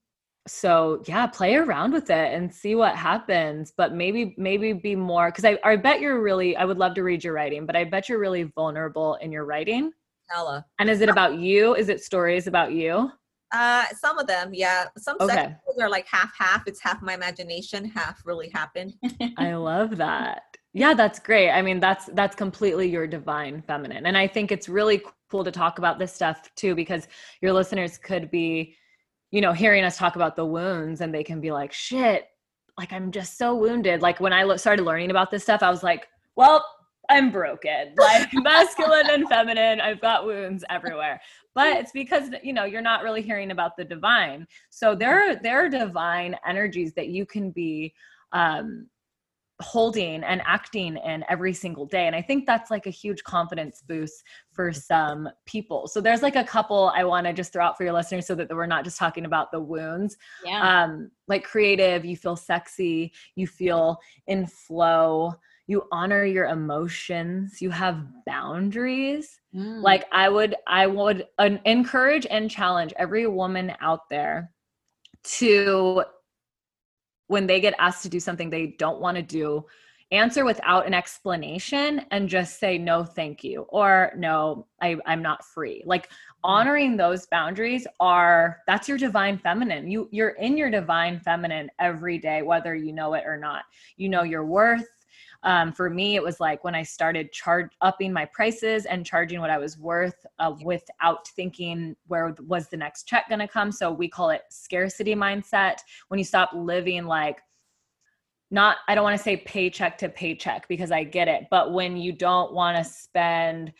so yeah play around with it and see what happens but maybe maybe be more because I, I bet you're really i would love to read your writing but i bet you're really vulnerable in your writing Hella. and is it about you is it stories about you Uh, some of them, yeah. Some Okay. sections are like half half. It's half my imagination, half really happened. i love that yeah that's great i mean that's that's completely your divine feminine and i think it's really cool to talk about this stuff too because your listeners could be you know hearing us talk about the wounds and they can be like shit like i'm just so wounded. Like when i lo- started learning about this stuff i was like well i'm broken like masculine and feminine i've got wounds everywhere. But it's because you know you're not really hearing about the divine. So there are there are divine energies that you can be um holding and acting in every single day and i think that's like a huge confidence boost for some people so there's like a couple i want to just throw out for your listeners so that we're not just talking about the wounds yeah. um like creative you feel sexy you feel in flow you honor your emotions you have boundaries Mm. like i would i would uh, encourage and challenge every woman out there to when they get asked to do something they don't want to do answer without an explanation and just say no thank you or no I, i'm not free. Like mm-hmm. honoring those boundaries are that's your divine feminine. You you're in your divine feminine every day whether you know it or not. You know your worth um, for me it was like when i started charge upping my prices and charging what i was worth uh, without thinking where was the next check going to come so we call it scarcity mindset when you stop living like not I don't want to say paycheck to paycheck because I get it, but when you don't want to spend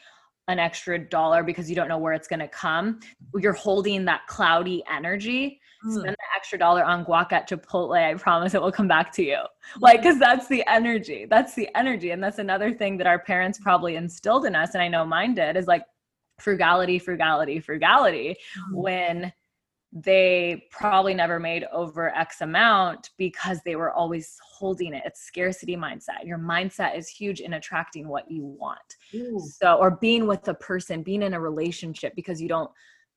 an extra dollar because you don't know where it's going to come, you're holding that cloudy energy. Mm. Spend the extra dollar on guac at Chipotle. I promise it will come back to you. Like, because that's the energy. That's the energy. And that's another thing that our parents probably instilled in us. And I know mine did is like frugality, frugality, frugality. Mm. When they probably never made over X amount because they were always holding it. It's scarcity mindset. Your mindset is huge in attracting what you want. Ooh. So, or being with a person, being in a relationship because you don't,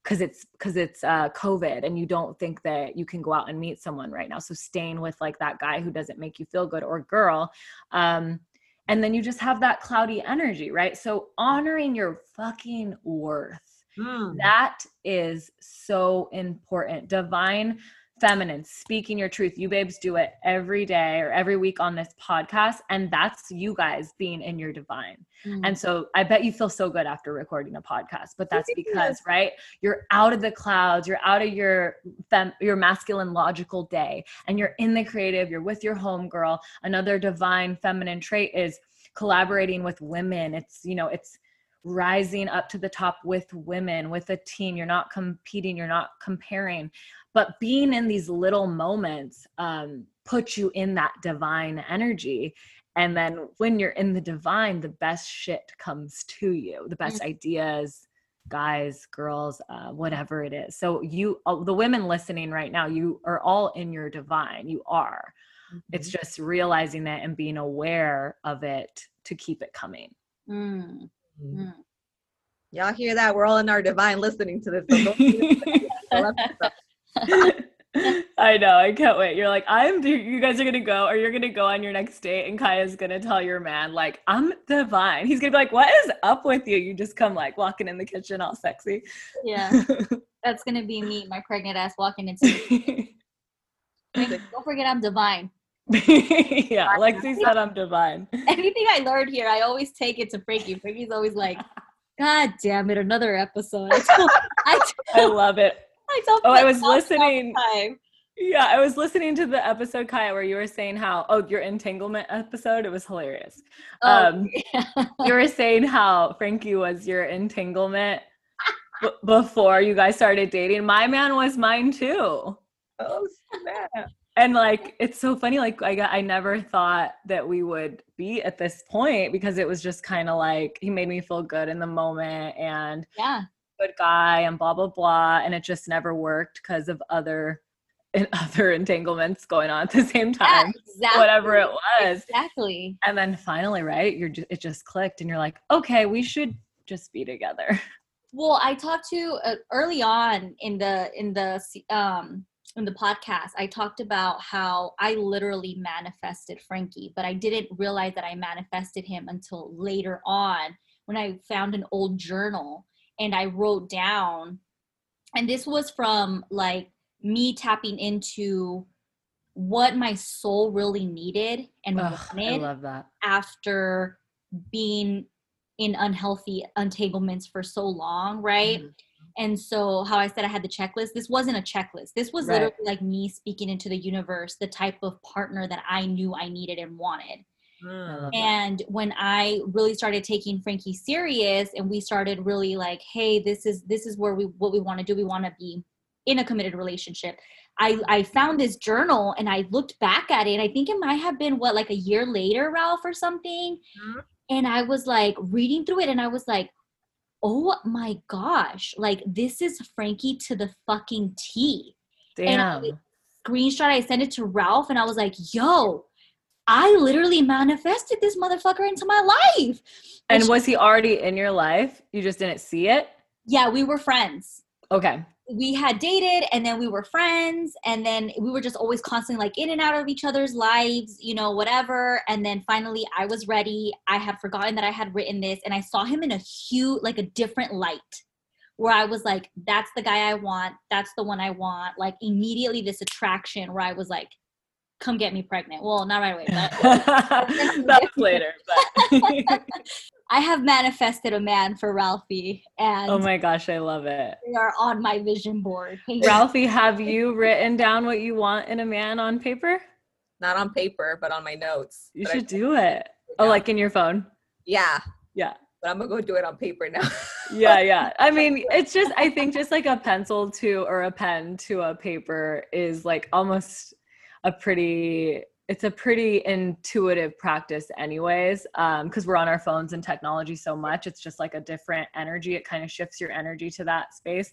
because it's because it's uh, COVID and you don't think that you can go out and meet someone right now. So staying with like that guy who doesn't make you feel good or girl, um, and then you just have that cloudy energy, right? So honoring your fucking worth Mm. That is so important. Divine feminine, speaking your truth. You babes do it every day or every week on this podcast. And that's you guys being in your divine. Mm. And so I bet you feel so good after recording a podcast, but that's because, right? You're out of the clouds, you're out of your fem- your masculine logical day and you're in the creative, you're with your home girl. Another divine feminine trait is collaborating with women. It's, you know, it's rising up to the top with women, with a team. You're not competing, you're not comparing. But being in these little moments um, puts you in that divine energy. And then when you're in the divine, the best shit comes to you, the best mm-hmm. ideas, guys, girls, uh, whatever it is. So, you, uh, the women listening right now, you are all in your divine. You are. Mm-hmm. It's just realizing that and being aware of it to keep it coming. Mm. Mm. Y'all hear that? We're all in our divine listening to this. I know. I can't wait. You're like, I'm. You guys are gonna go, or you're gonna go on your next date, and Kaya's gonna tell your man, like, I'm divine. He's gonna be like, What is up with you? You just come like walking in the kitchen, all sexy. Yeah, that's gonna be me, my pregnant ass walking into. The don't forget, I'm divine. yeah, Lexi said I'm divine. Anything I learned here, I always take it to Frankie. Frankie's always like, God damn it, another episode. I, told, I, told, I love it. I oh, I was listening. Yeah, I was listening to the episode, Kaya, where you were saying how, oh, your entanglement episode, it was hilarious. Oh, um, yeah. you were saying how Frankie was your entanglement b- before you guys started dating. My man was mine too. Oh, snap and like it's so funny like i got i never thought that we would be at this point because it was just kind of like he made me feel good in the moment and yeah. good guy and blah blah blah and it just never worked because of other and other entanglements going on at the same time yeah, exactly. whatever it was. Exactly. And then finally right you're just it just clicked and you're like okay we should just be together. Well i talked to uh, early on in the in the um in the podcast, I talked about how I literally manifested Frankie, but I didn't realize that I manifested him until later on when I found an old journal and I wrote down, and this was from like me tapping into what my soul really needed and Ugh, wanted I love that. after being in unhealthy entanglements for so long, right? Mm-hmm and so, how I said I had the checklist, this wasn't a checklist. This was right. literally like me speaking into the universe, the type of partner that I knew I needed and wanted. Mm, and when I really started taking Frankie serious and we started really like, hey, this is this is where we what we want to do. We want to be in a committed relationship. I, I found this journal and I looked back at it. I think it might have been what like a year later, Ralph, or something. Mm-hmm. And I was like reading through it and I was like, oh my gosh, like this is Frankie to the fucking T. Damn. And I screenshot, I sent it to Ralph and I was like, yo, I literally manifested this motherfucker into my life. And, and was he already in your life? You just didn't see it? Yeah, we were friends. Okay we had dated and then we were friends and then we were just always constantly like in and out of each other's lives you know whatever. And then finally i was ready. I had forgotten that i had written this and i saw him in a huge like a different light where i was like that's the guy i want. That's the one i want. Like immediately this attraction where i was like come get me pregnant. Well not right away but that's later but I have manifested a man for Ralphie, and oh my gosh, I love it. They are on my vision board. Ralphie, have you written down what you want in a man on paper? not on paper, but on my notes. You But I- should do it. Oh, like in your phone. yeah, Yeah. but I'm gonna go do it on paper now. Yeah, yeah. I mean, it's just I think just like a pencil to or a pen to a paper is like almost a pretty it's a pretty intuitive practice anyways um because we're on our phones and technology so much it's just like a different energy it kind of shifts your energy to that space.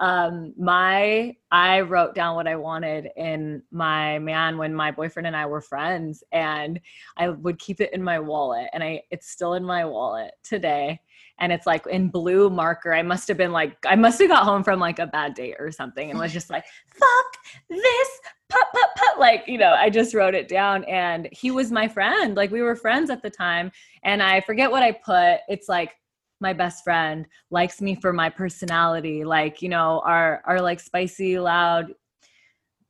Um my i wrote down what i wanted in my man when my boyfriend and i were friends and i would keep it in my wallet and i it's still in my wallet today and it's like in blue marker i must have been like i must have got home from like a bad date or something and was just like fuck this put put put like you know i just wrote it down and he was my friend like we were friends at the time and i forget what i put it's like my best friend likes me for my personality like you know our our like spicy loud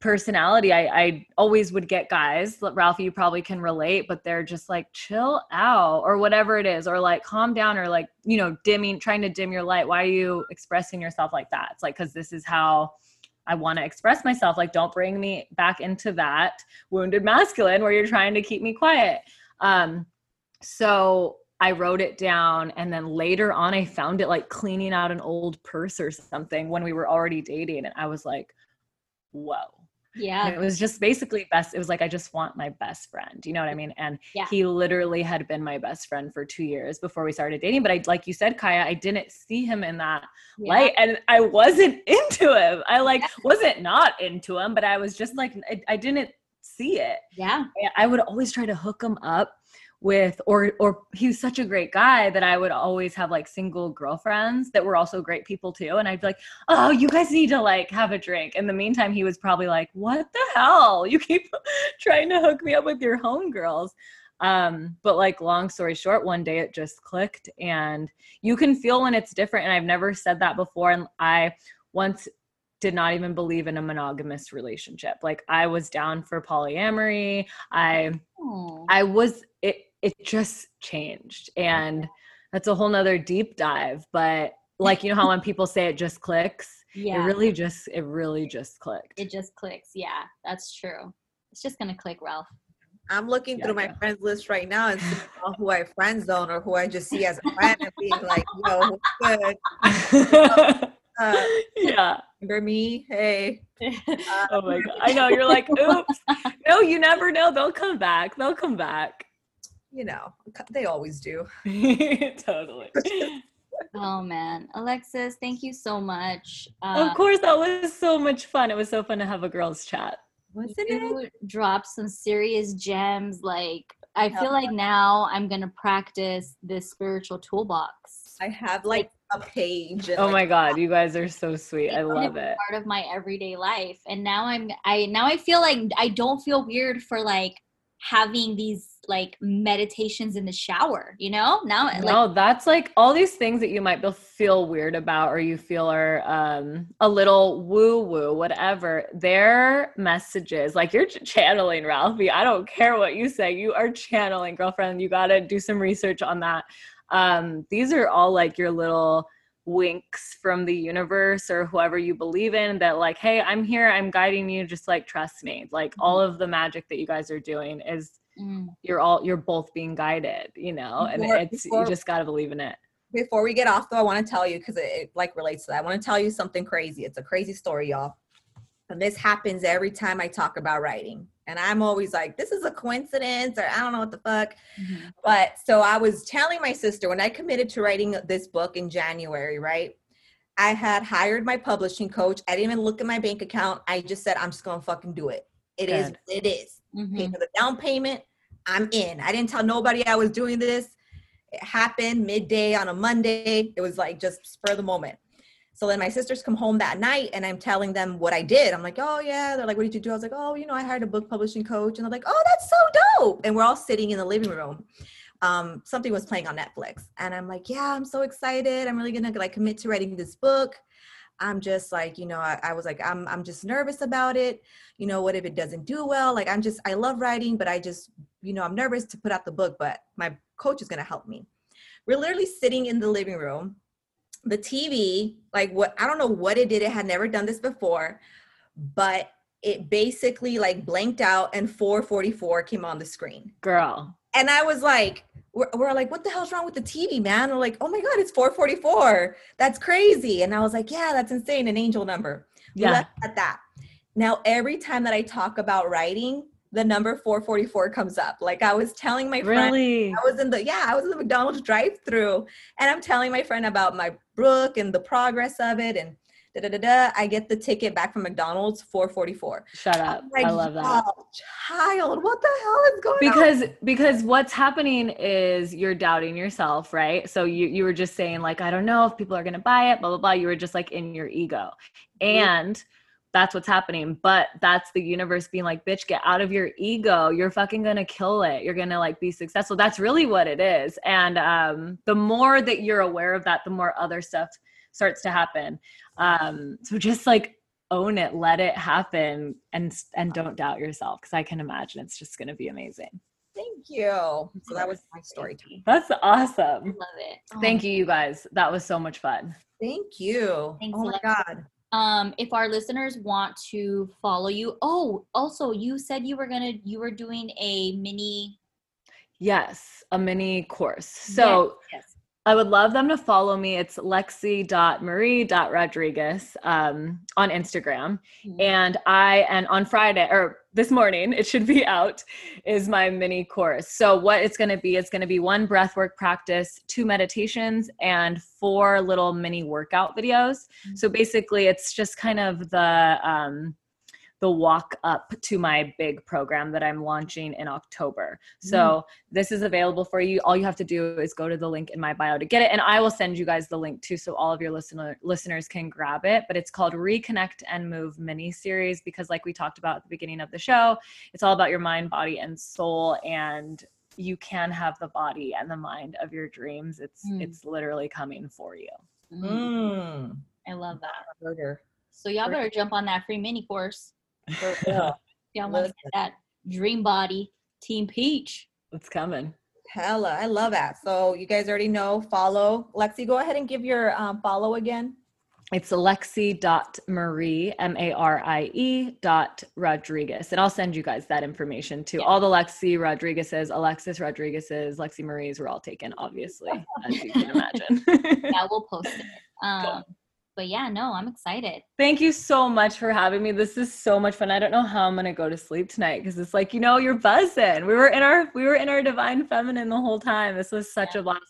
personality I, I always would get guys ralphie you probably can relate but they're just like chill out or whatever it is or like calm down or like you know dimming trying to dim your light why are you expressing yourself like that it's like because this is how I want to express myself. Like, don't bring me back into that wounded masculine where you're trying to keep me quiet. Um, so I wrote it down, and then later on, I found it like cleaning out an old purse or something when we were already dating, and I was like, "Whoa." And Yeah. it was just basically best. It was like I just want my best friend. You know what I mean? And Yeah. he literally had been my best friend for two years before we started dating. But I, like you said, Kaya, I didn't see him in that Yeah. light, and I wasn't into him. I like wasn't not into him, but I was just like I, I didn't see it. Yeah. I would always try to hook him up with or or he was such a great guy that I would always have like single girlfriends that were also great people too and I'd be like oh you guys need to like have a drink. In the meantime he was probably like what the hell? You keep trying to hook me up with your homegirls. Um but like long story short one day it just clicked and you can feel when it's different and I've never said that before and I once did not even believe in a monogamous relationship like I was down for polyamory I Oh. I was it it just changed and that's a whole nother deep dive but like you know how when people say it just clicks yeah. it really just it really just clicked it just clicks. Yeah, that's true. It's just gonna click, Ralph. I'm looking Yeah, through my yeah. friends list right now and seeing who I friend zone or who I just see as a friend and being like, yo, what's good? Uh, yeah remember me? Hey. Uh, oh my god i know you're like oops no you never know they'll come back they'll come back you know, they always do. totally oh man, Alexis, thank you so much. Uh, of course that was so much fun it was so fun to have a girls chat Wasn't it? you dropped some serious gems. Like I feel like now I'm gonna practice this spiritual toolbox. I have like a page. And oh like, my god you guys are so sweet i love it Part of my everyday life, and now I'm I now I feel like I don't feel weird for like having these like meditations in the shower. You know now like no, that's like all these things that you might feel weird about or you feel are um, a little woo woo, whatever. Their messages, like you're ch- channeling Ralphie. I don't care what you say, you are channeling, girlfriend. You got to do some research on that. Um, these are all like your little winks from the universe or whoever you believe in that like hey i'm here i'm guiding you just like trust me like all of the magic that you guys are doing is mm, you're all you're both being guided you know and Before- it's before- you just got to believe in it Before we get off, though, I want to tell you because it, it like relates to that. I want to tell you something crazy. It's a crazy story, y'all. And this happens every time I talk about writing. And I'm always like, this is a coincidence, or I don't know what the fuck. mhm. But so I was telling my sister when I committed to writing this book in January, right? I had hired my publishing coach. I didn't even look at my bank account. I just said, I'm just gonna fucking do it. It is. Good. It is. Mhm. Pay for the down payment. I'm in. I didn't tell nobody I was doing this. It happened midday on a Monday. It was like just spur of the moment. So then my sisters come home that night and I'm telling them what I did. I'm like, oh yeah. They're like, what did you do? I was like, oh, you know, I hired a book publishing coach. And they're like, oh, that's so dope. And we're all sitting in the living room. Um, something was playing on Netflix. And I'm like, yeah, I'm so excited. I'm really gonna like commit to writing this book. I'm just like, you know, I, I was like, I'm I'm just nervous about it. You know, what if it doesn't do well? Like I'm just I love writing, but I just, you know, I'm nervous to put out the book, but my coach is gonna help me. We're literally sitting in the living room the TV, like what I don't know what it did. It had never done this before, but it basically like blanked out and 444 came on the screen. Girl. And I was like, we're, we're like, what the hell's wrong with the TV, man? We're like, oh my God, it's 444. That's crazy. And I was like, yeah, that's insane. An angel number. We Yeah. at that. Now, every time that I talk about writing, the number 444 comes up. Like I was telling my friend, Really? I was in the, yeah, I was in the McDonald's drive through and I'm telling my friend about my book and the progress of it. And da da da da. I get the ticket back from McDonald's, 444. Shut up. Like, I love that. "Oh, child, what the hell is going on? because because what's happening is you're doubting yourself right so you you were just saying like i don't know if people are going to buy it blah blah blah you were just like in your ego and that's what's happening but that's the universe being like bitch get out of your ego you're fucking gonna kill it you're gonna like be successful that's really what it is and um the more that you're aware of that the more other stuff starts to happen um so just like own it let it happen and and don't doubt yourself because i can imagine it's just going to be amazing Thank you. So that was my story time. that's awesome Love it. thank you you guys that was so much fun Thank you. Thanks, oh my Alexa. God. Um, if our listeners want to follow you, oh, also you said you were gonna you were doing a mini. yes a mini course so yes, yes. I would love them to follow me. It's lexi.marie.rodriguez um, on Instagram. Mhm. And I, and on Friday or this morning, it should be out, is my mini course. So, what it's going to be, it's going to be one breathwork practice, two meditations, and four little mini workout videos. So, basically, it's just kind of the, um, the walk up to my big program that I'm launching in October. So this is available for you. All you have to do is go to the link in my bio to get it, and I will send you guys the link too, so all of your listener listeners can grab it. But it's called Reconnect and Move mini series because, like we talked about at the beginning of the show, it's all about your mind, body, and soul, and you can have the body and the mind of your dreams. It's Mm. it's literally coming for you. Mhm. Mm. I love that. Burger. So y'all better jump on that free mini course. For real. Y'all want to get that dream body, Team Peach. It's coming. Hella. I love that. So you guys already know, follow. Lexi, go ahead and give your um, follow again. It's lexi.marie, M A R I E dot Rodriguez. And I'll send you guys that information too. All the Lexi Rodriguez's, Alexis Rodriguez's, Lexi Marie's were all taken, obviously, as you can imagine. Yeah, we'll post it. Um, but yeah, no, I'm excited. Thank you so much for having me. This is so much fun. I don't know how I'm gonna go to sleep tonight because it's like, you know, you're buzzing. We were in our we were in our divine feminine the whole time. This was such a blast.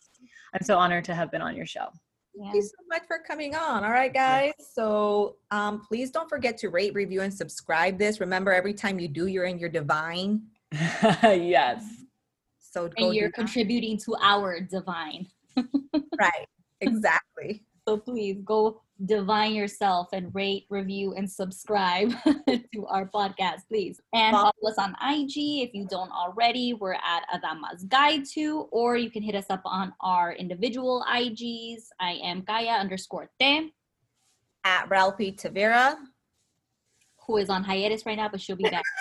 I'm so honored to have been on your show. Yeah. Thank you so much for coming on. All right, guys. So um, please don't forget to rate, review, and subscribe this. Remember, every time you do, you're in your divine. yes. So go And you're that. our to our divine. right. Exactly. So please go divine yourself and rate, review, and subscribe to our podcast, please. And Follow- us on IG if you don't already. We're at A Damas Guide to, or you can hit us up on our individual IGs. I am Kaya underscore Te, At Ralphie Tavera. who is on hiatus right now, but she'll be back.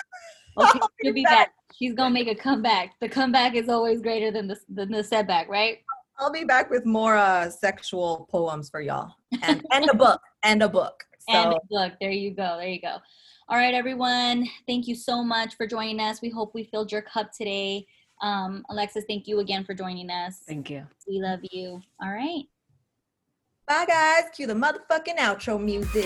Okay, she'll be back. She's gonna make a comeback. The comeback is always greater than the than the setback, right? I'll be back with more uh, sexual poems for y'all, and and a book, and a book. So And look, there you go. There you go. All right, everyone. Thank you so much for joining us. We hope we filled your cup today. Um, Alexis, thank you again for joining us. Thank you. We love you. All right. bye, guys. Cue the motherfucking outro music.